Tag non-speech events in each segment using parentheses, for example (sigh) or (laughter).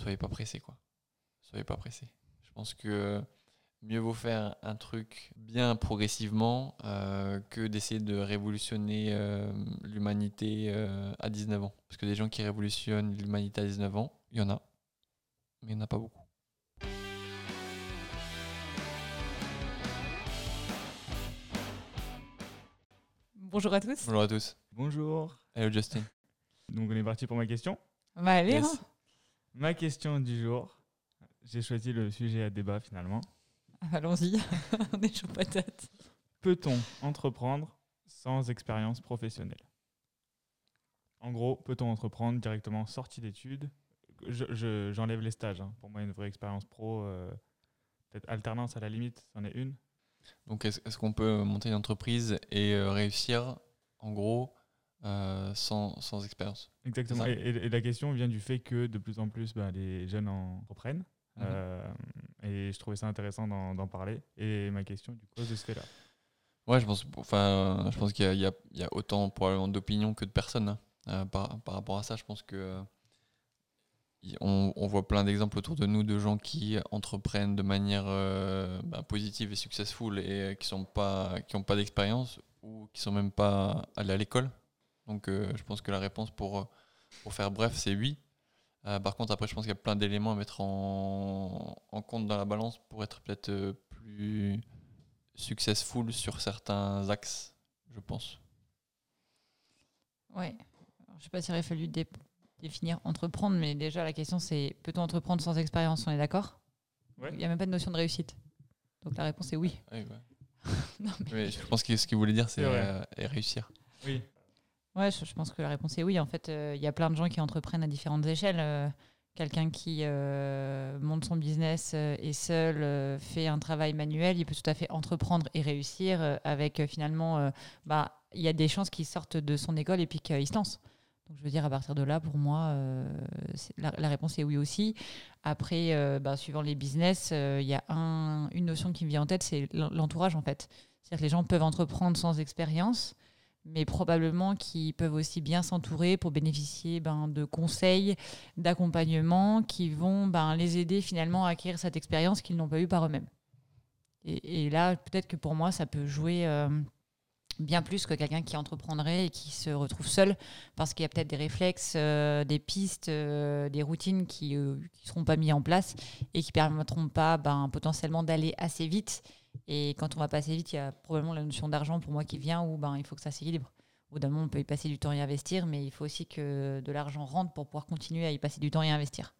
soyez pas pressé quoi. Soyez pas pressé. Je pense que mieux vaut faire un truc bien progressivement euh, que d'essayer de révolutionner euh, l'humanité euh, à 19 ans. Parce que des gens qui révolutionnent l'humanité à 19 ans, il y en a, mais il n'y en a pas beaucoup. Bonjour à tous. Bonjour à tous. Bonjour. Hello Justin. Donc on est parti pour ma question. Bah allez, Yes. hein. Ma question du jour. J'ai choisi le sujet à débat finalement. allons-y. (laughs) On est chaud patate. Peut-on entreprendre sans expérience professionnelle? En gros, peut-on entreprendre directement sorti d'études? Je- je- J'enlève les stages. hein. Pour moi, une vraie expérience pro, euh, peut-être alternance à la limite, c'en est une. Donc est-ce est-ce qu'on peut monter une entreprise et euh, réussir? En gros euh, sans, sans expérience Exactement. Et, la question vient du fait que de plus en plus, bah, les jeunes en entreprennent. Mhm. Euh, et je trouvais ça intéressant d'en parler. Et ma question, du coup, de ce fait-là. Ouais, je pense, enfin, je pense qu'il y, y a- il y a autant probablement d'opinions que de personnes hein, euh, par, par rapport à ça. Je pense que on, on voit plein d'exemples autour de nous de gens qui entreprennent de manière bah, positive et successful et qui sont pas, qui ont pas d'expérience ou qui sont même pas allés à l'école. Donc, euh, je pense que la réponse pour pour faire bref, c'est oui. Euh, par contre, après, je pense qu'il y a plein d'éléments à mettre en, en compte dans la balance pour être peut-être euh, plus successful sur certains axes, je pense. Ouais. Alors, je sais pas s'il aurait fallu dé- définir entreprendre, mais déjà la question c'est peut-on entreprendre sans expérience On est d'accord? Ouais. Il n'y a même pas de notion de réussite. Donc la réponse est oui. Oui, ouais. (laughs) Non, mais- Mais je pense que ce qu'il voulait dire, c'est euh, réussir. Oui. Ouais, je, pense que la réponse est oui. En fait, euh, il y a plein de gens qui entreprennent à différentes échelles. Euh, Quelqu'un qui euh, monte son business et seul fait un travail manuel, il peut tout à fait entreprendre et réussir avec finalement, bah, il y a des chances qu'il sorte de son école et puis qu'il se lance. Donc je veux dire, à partir de là, pour moi, la, réponse est oui aussi. Après, bah, suivant les business, il y a un- une notion qui me vient en tête, c'est l'en- l'entourage en fait. C'est-à-dire que les gens peuvent entreprendre sans expérience, mais probablement qu'ils peuvent aussi bien s'entourer pour bénéficier ben, de conseils, d'accompagnement qui vont ben, les aider finalement à acquérir cette expérience qu'ils n'ont pas eue par eux-mêmes. Et, et là, peut-être que pour moi, ça peut jouer euh, bien plus que quelqu'un qui entreprendrait et qui se retrouve seul parce qu'il y a peut-être des réflexes, euh, des pistes, euh, des routines qui ne seront pas mis en place et qui permettront pas ben, potentiellement d'aller assez vite et quand on va passer vite, il y a probablement la notion d'argent pour moi qui vient où ben, il faut que ça s'équilibre. Au bout d'un moment, on peut y passer du temps et investir, mais il faut aussi que de l'argent rentre pour pouvoir continuer à y passer du temps et investir.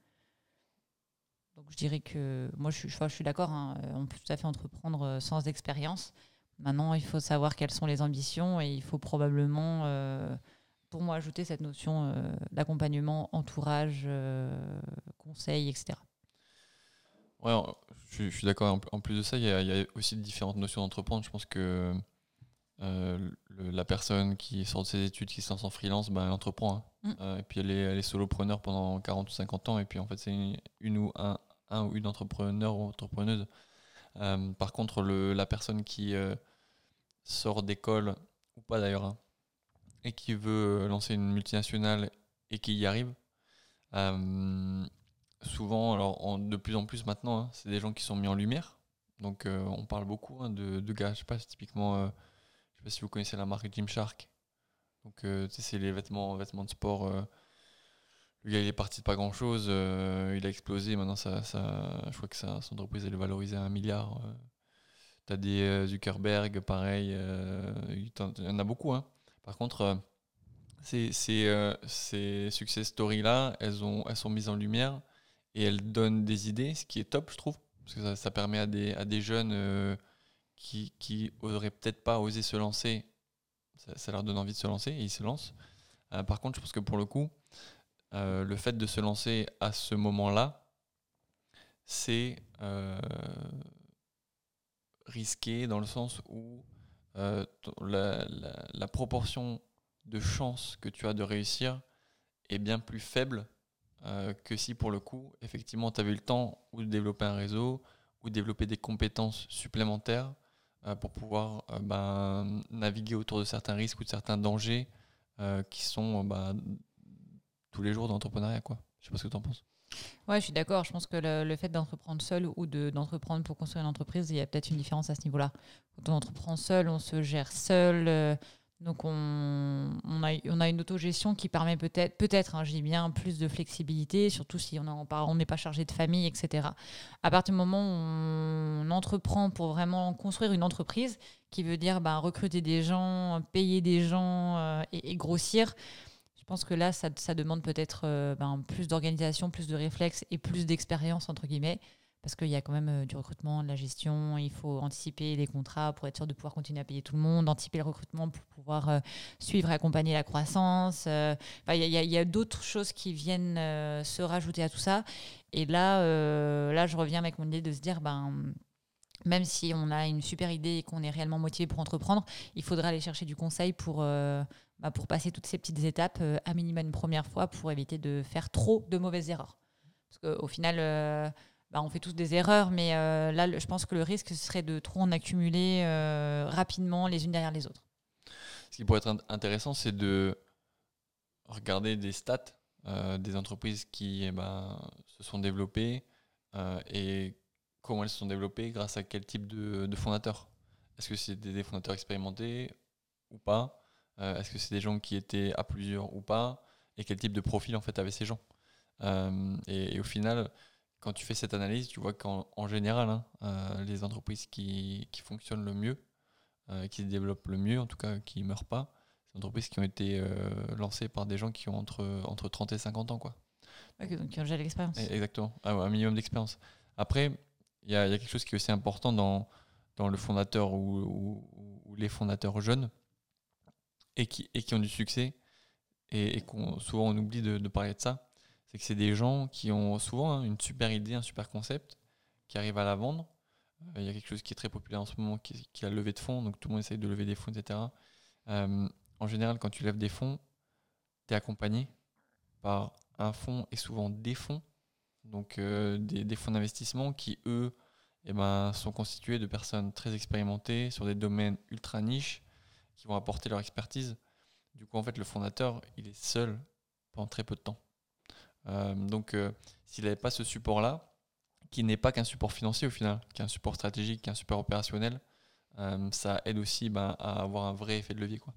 Donc je dirais que moi, je suis, d'accord, hein, on peut tout à fait entreprendre euh, sans expérience. Maintenant, il faut savoir quelles sont les ambitions et il faut probablement, euh, pour moi, ajouter cette notion euh, d'accompagnement, entourage, euh, conseil, etc. Ouais, je, suis- je suis d'accord. En, plus de ça, il y, a, il y a aussi différentes notions d'entreprendre. Je pense que euh, le- la personne qui sort de ses études, qui se lance en freelance, ben, elle entreprend. hein. Mm. Euh, et puis elle est, elle est solopreneur pendant 40 ou 50 ans. Et puis en fait, c'est une, une ou un, un ou une entrepreneur ou entrepreneuse. Euh, par contre, le, la personne qui sort d'école, ou pas d'ailleurs, hein, et qui veut lancer une multinationale et qui y arrive, souvent, alors de plus en plus maintenant, hein, c'est des gens qui sont mis en lumière. Donc euh, on parle beaucoup hein, de, de gars, je sais pas, typiquement, euh, je sais pas si vous connaissez la marque Gymshark. Donc euh, c'est les vêtements, de sport. le gars il est parti de pas grand chose, il a explosé. Maintenant, ça, ça, je crois que ça, son entreprise elle est valorisée à un milliard. T'as des Zuckerberg, pareil, il y en a beaucoup. Hein. Par contre, ces, ces, ces success stories-là, elles, elles sont mises en lumière et elles donnent des idées, ce qui est top, je trouve, parce que ça, permet à des, à des jeunes euh, qui, qui auraient peut-être pas osé se lancer, ça, leur donne envie de se lancer et ils se lancent. Euh, par contre, je pense que pour le coup, euh, le fait de se lancer à ce moment-là, c'est risqué dans le sens où la- la proportion de chances que tu as de réussir est bien plus faible euh, que si pour le coup, effectivement, tu avais eu le temps ou de développer un réseau ou de développer des compétences supplémentaires euh, pour pouvoir euh, ben, naviguer autour de certains risques ou de certains dangers qui sont ben, tous les jours d'entrepreneuriat. Je sais pas ce que tu en penses. Ouais, je suis d'accord. Je pense que le, fait d'entreprendre seul ou de- d'entreprendre pour construire une entreprise, il y a peut-être une différence à ce niveau-là. Quand on entreprend seul, on se gère seul. Donc, on, on, a, on a une autogestion qui permet peut-être, peut-être, hein, je bien, plus de flexibilité, surtout si on n'est pas chargé de famille, etc. À partir du moment où on entreprend pour vraiment construire une entreprise, qui veut dire ben, recruter des gens, payer des gens euh, et, grossir, je pense que là, ça, ça demande peut-être euh, ben, plus d'organisation, plus de réflexes et plus d'expérience, entre guillemets, parce qu'il y a quand même euh, du recrutement, de la gestion, il faut anticiper les contrats pour être sûr de pouvoir continuer à payer tout le monde, anticiper le recrutement pour pouvoir euh, suivre et accompagner la croissance. euh, Il y a, d'autres choses qui viennent se rajouter à tout ça. Et là, là, je reviens avec mon idée de se dire, ben, même si on a une super idée et qu'on est réellement motivé pour entreprendre, il faudra aller chercher du conseil pour, bah, pour passer toutes ces petites étapes à minima une première fois pour éviter de faire trop de mauvaises erreurs. Parce qu'au final, bah, on fait tous des erreurs, mais euh, là, je pense que le risque serait de trop en accumuler euh, rapidement les unes derrière les autres. Ce qui pourrait être int- intéressant, c'est de regarder des stats euh, des entreprises qui eh ben, se sont développées et comment elles se sont développées, grâce à quel type de, fondateurs. Est-ce que c'est des, fondateurs expérimentés ou pas? Est-ce que c'est des gens qui étaient à plusieurs ou pas? Et quel type de profil en fait avaient ces gens? Et au final, quand tu fais cette analyse, tu vois qu'en en général, hein, euh, les entreprises qui, qui fonctionnent le mieux, euh, qui se développent le mieux, en tout cas qui ne meurent pas, c'est des entreprises qui ont été euh, lancées par des gens qui ont entre, entre 30 et 50 ans. Quoi. Donc j'ai l'expérience. Et- Exactement, Ah ouais, un minimum d'expérience. Après, il y a, il y a quelque chose qui est aussi important dans, dans le fondateur ou, ou- ou les fondateurs jeunes et qui, et qui ont du succès et, et qu'on souvent on oublie de, de parler de ça, c'est que c'est des gens qui ont souvent hein, une super idée, un super concept, qui arrivent à la vendre. Euh, Il y a quelque chose qui est très populaire en ce moment, qui, est la levée de fonds, donc tout le monde essaye de lever des fonds, etc. Euh, en général, quand tu lèves des fonds, tu es accompagné par un fonds et souvent des fonds, donc euh, des, des fonds d'investissement qui, eux, eh ben, sont constitués de personnes très expérimentées sur des domaines ultra niches qui vont apporter leur expertise. Du coup, en fait, le fondateur, il est seul pendant très peu de temps. Euh, donc, euh, s'il n'avait pas ce support-là, qui n'est pas qu'un support financier au final, qui est un support stratégique, qui est un support opérationnel, euh, ça aide aussi ben, à avoir un vrai effet de levier. Quoi.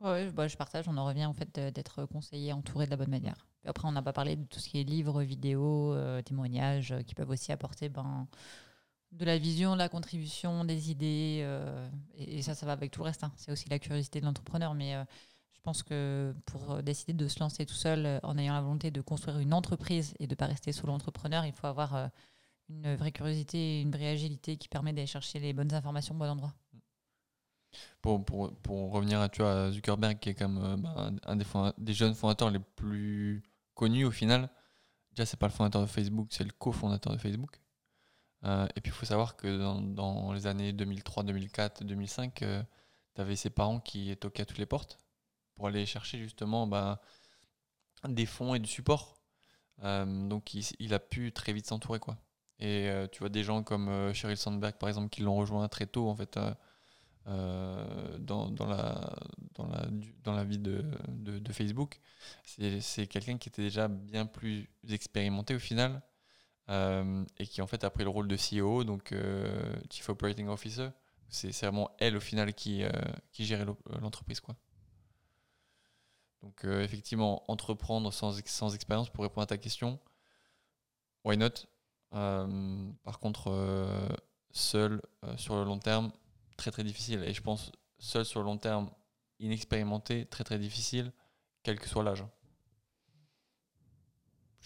Ouais, bah, je partage, on en revient en fait d'être conseillé, entouré de la bonne manière. Puis après, on n'a pas parlé de tout ce qui est livres, vidéos, euh, témoignages, qui peuvent aussi apporter ben, de la vision, de la contribution, des idées. et, ça, ça va avec tout le reste. hein. C'est aussi la curiosité de l'entrepreneur. Mais pense que pour euh, décider de se lancer tout seul, euh, en ayant la volonté de construire une entreprise et de ne pas rester sous l'entrepreneur, il faut avoir euh, une vraie curiosité et une vraie agilité qui permet d'aller chercher les bonnes informations au bon endroit. Pour, pour, pour revenir à, tu vois, Zuckerberg, qui est euh, ben, un des, des jeunes fondateurs les plus connus au final, déjà, c'est pas le fondateur de Facebook, c'est le cofondateur de Facebook. Euh, et puis, il faut savoir que dans, les années 2003, 2004, 2005, tu avais ses parents qui toquaient à toutes les portes pour aller chercher justement ben, des fonds et du support. Euh, donc, il, a pu très vite s'entourer. quoi. Et euh, tu vois des gens comme euh, Sheryl Sandberg, par exemple, qui l'ont rejoint très tôt, en fait. dans, dans, la, dans, la, dans la vie de, de, Facebook. C'est quelqu'un qui était déjà bien plus expérimenté au final et qui en fait a pris le rôle de CEO, donc Chief Operating Officer. C'est vraiment elle au final qui, qui gérait l'entreprise. quoi. Donc euh, effectivement, entreprendre sans, sans expérience pour répondre à ta question, why not? Euh, Par contre, euh, seul sur le long terme, très très difficile. Et je pense seul sur le long terme, inexpérimenté, très très difficile, quel que soit l'âge.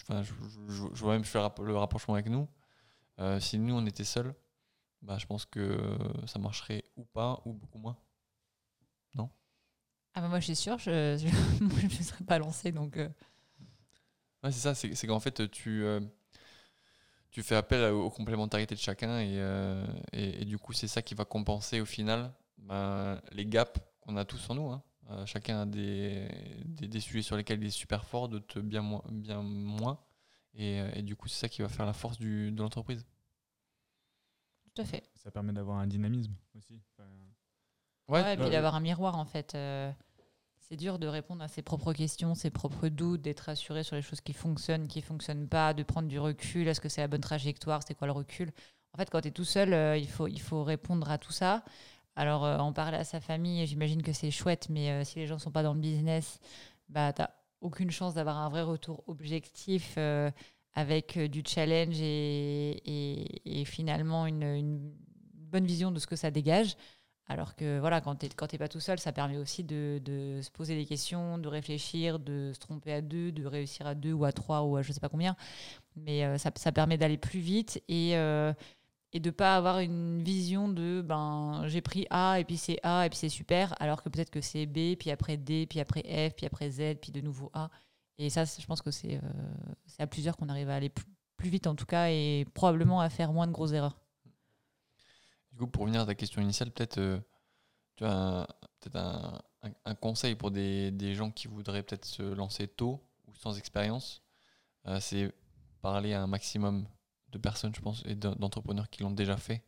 Enfin, je, vois même le rapprochement avec nous. Si nous on était seuls, bah, je pense que ça marcherait ou pas ou beaucoup moins. Ah bah moi, je suis sûre, je je (laughs) ne serais pas lancée. Donc, euh, Ouais, c'est ça, c'est c'est qu'en fait tu, euh, tu fais appel aux complémentarités de chacun et, euh, et, et du coup c'est ça qui va compenser au final ben, les gaps qu'on a tous en nous. hein. Euh, chacun a des, des, des sujets sur lesquels il est super fort, d'autres bien moins. Bien moins et, et du coup c'est ça qui va faire la force du, de l'entreprise. tout à fait. Ça permet d'avoir un dynamisme aussi. Enfin, Ouais, et puis euh, d'avoir un miroir en fait. euh, c'est dur de répondre à ses propres questions, ses propres doutes, d'être rassuré sur les choses qui fonctionnent, qui fonctionnent pas, de prendre du recul. Est-ce que c'est la bonne trajectoire? C'est quoi le recul? En fait, quand tu es tout seul, euh, il, faut, il faut répondre à tout ça. Alors, euh, en parler à sa famille, j'imagine que c'est chouette, mais euh, si les gens sont pas dans le business, bah, tu aucune chance d'avoir un vrai retour objectif euh, avec euh, du challenge et, et- et finalement une, une bonne vision de ce que ça dégage. Alors que voilà, quand tu n'es pas tout seul, ça permet aussi de, se poser des questions, de réfléchir, de se tromper à deux, de réussir à deux ou à trois ou à je sais pas combien. Mais euh, ça, ça permet d'aller plus vite et, euh, et de pas avoir une vision de ben j'ai pris A et puis c'est A et puis c'est super, alors que peut-être que c'est B, puis après D, puis après F, puis après Z, puis de nouveau A. Et ça, je pense que c'est euh, c'est à plusieurs qu'on arrive à aller plus, plus vite en tout cas et probablement à faire moins de grosses erreurs. Du coup, pour revenir à ta question initiale, peut-être euh, un, conseil pour des, gens qui voudraient peut-être se lancer tôt ou sans expérience, euh, c'est parler à un maximum de personnes, je pense, et d'en- d'entrepreneurs qui l'ont déjà fait,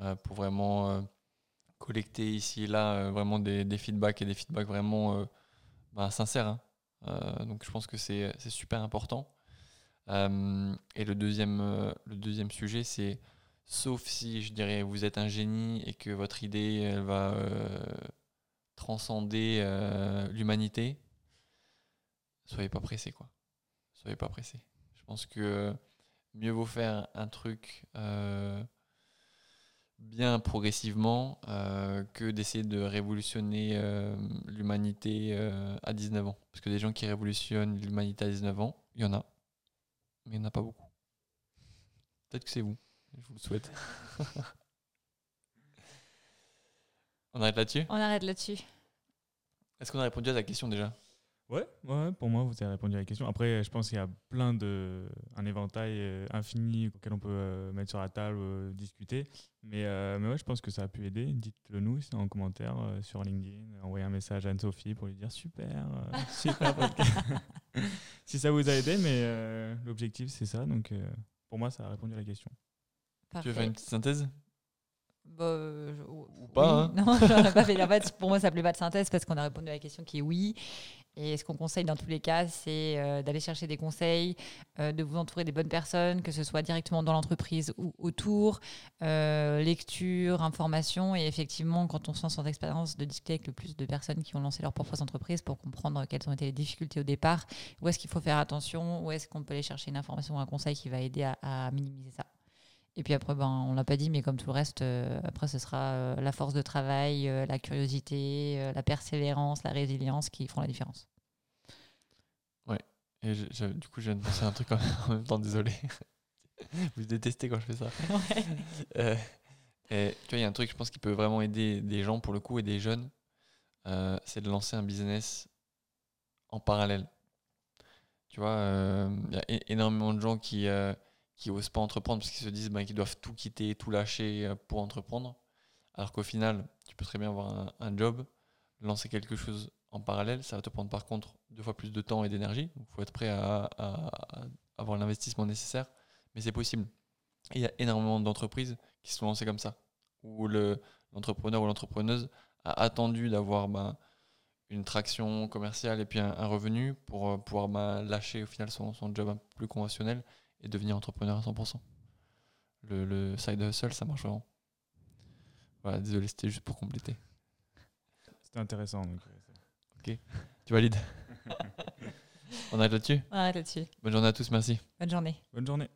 euh, pour vraiment collecter ici et là vraiment des, feedbacks et des feedbacks vraiment bah, sincères. hein. Donc je pense que c'est super important. Et le deuxième sujet, c'est sauf si je dirais vous êtes un génie et que votre idée va euh, transcender euh, l'humanité, soyez pas pressé quoi. Soyez pas pressé. Je pense que mieux vaut faire un truc euh, bien progressivement que d'essayer de révolutionner l'humanité à 19 ans. Parce que des gens qui révolutionnent l'humanité à 19 ans, il y en a, mais il n'y en a pas beaucoup. Peut-être que c'est vous. Je vous le souhaite. (laughs) On arrête là-dessus? On arrête là-dessus. Est-ce qu'on a répondu à ta question déjà? Ouais, ouais, pour moi, vous avez répondu à la question. Après, je pense qu'il y a plein de. un éventail euh, infini auquel on peut euh, mettre sur la table, euh, discuter. Mais, euh, mais ouais, je pense que ça a pu aider. Dites-le nous c'est en commentaire sur LinkedIn. Envoyez un message à Anne-Sophie pour lui dire super, (laughs) super podcast. (laughs) si ça vous a aidé, mais euh, l'objectif, c'est ça. Donc, euh, pour moi, ça a répondu à la question. Tu veux faire une petite synthèse? Bah, euh, je- ou pas, hein. Non, j'en ai pas fait. En fait, (laughs) pour moi, ça s'appelait pas de synthèse parce qu'on a répondu à la question qui est oui. Et ce qu'on conseille dans tous les cas, c'est euh, d'aller chercher des conseils, euh, de vous entourer des bonnes personnes, que ce soit directement dans l'entreprise ou autour, lecture, information. Et effectivement, quand on se lance en expérience, de discuter avec le plus de personnes qui ont lancé leurs propres entreprises pour comprendre quelles ont été les difficultés au départ, où est-ce qu'il faut faire attention, où est-ce qu'on peut aller chercher une information ou un conseil qui va aider à, à minimiser ça? Et puis après, ben, on l'a pas dit, mais comme tout le reste, euh, après, ce sera euh, la force de travail, euh, la curiosité, la persévérance, la résilience qui feront la différence. Et je- je- du coup, je viens de penser à un truc en, (laughs) même temps, désolé. (laughs) Vous détestez quand je fais ça. Euh, et, tu vois, il y a un truc, je pense, qui peut vraiment aider des gens, pour le coup, et des jeunes, c'est de lancer un business en parallèle. Tu vois, il y a énormément de gens qui qui osent pas entreprendre parce qu'ils se disent ben, qu'ils doivent tout quitter, tout lâcher euh, pour entreprendre. Alors qu'au final, tu peux très bien avoir un, job, lancer quelque chose en parallèle, ça va te prendre par contre deux fois plus de temps et d'énergie. Il faut être prêt à, avoir l'investissement nécessaire, mais c'est possible. Il y a énormément d'entreprises qui se sont lancées comme ça, où le- l'entrepreneur ou l'entrepreneuse a attendu d'avoir ben, une traction commerciale et puis un, un revenu pour euh, pouvoir ben, lâcher au final son, son job un peu plus conventionnel et devenir entrepreneur à 100%. Le, le side hustle, ça marche vraiment. Voilà, désolé, c'était juste pour compléter. C'était intéressant. Donc, c'est- Tu valides (laughs) On arrête là-dessus? On arrête là-dessus. Bonne journée à tous, merci. Bonne journée. Bonne journée.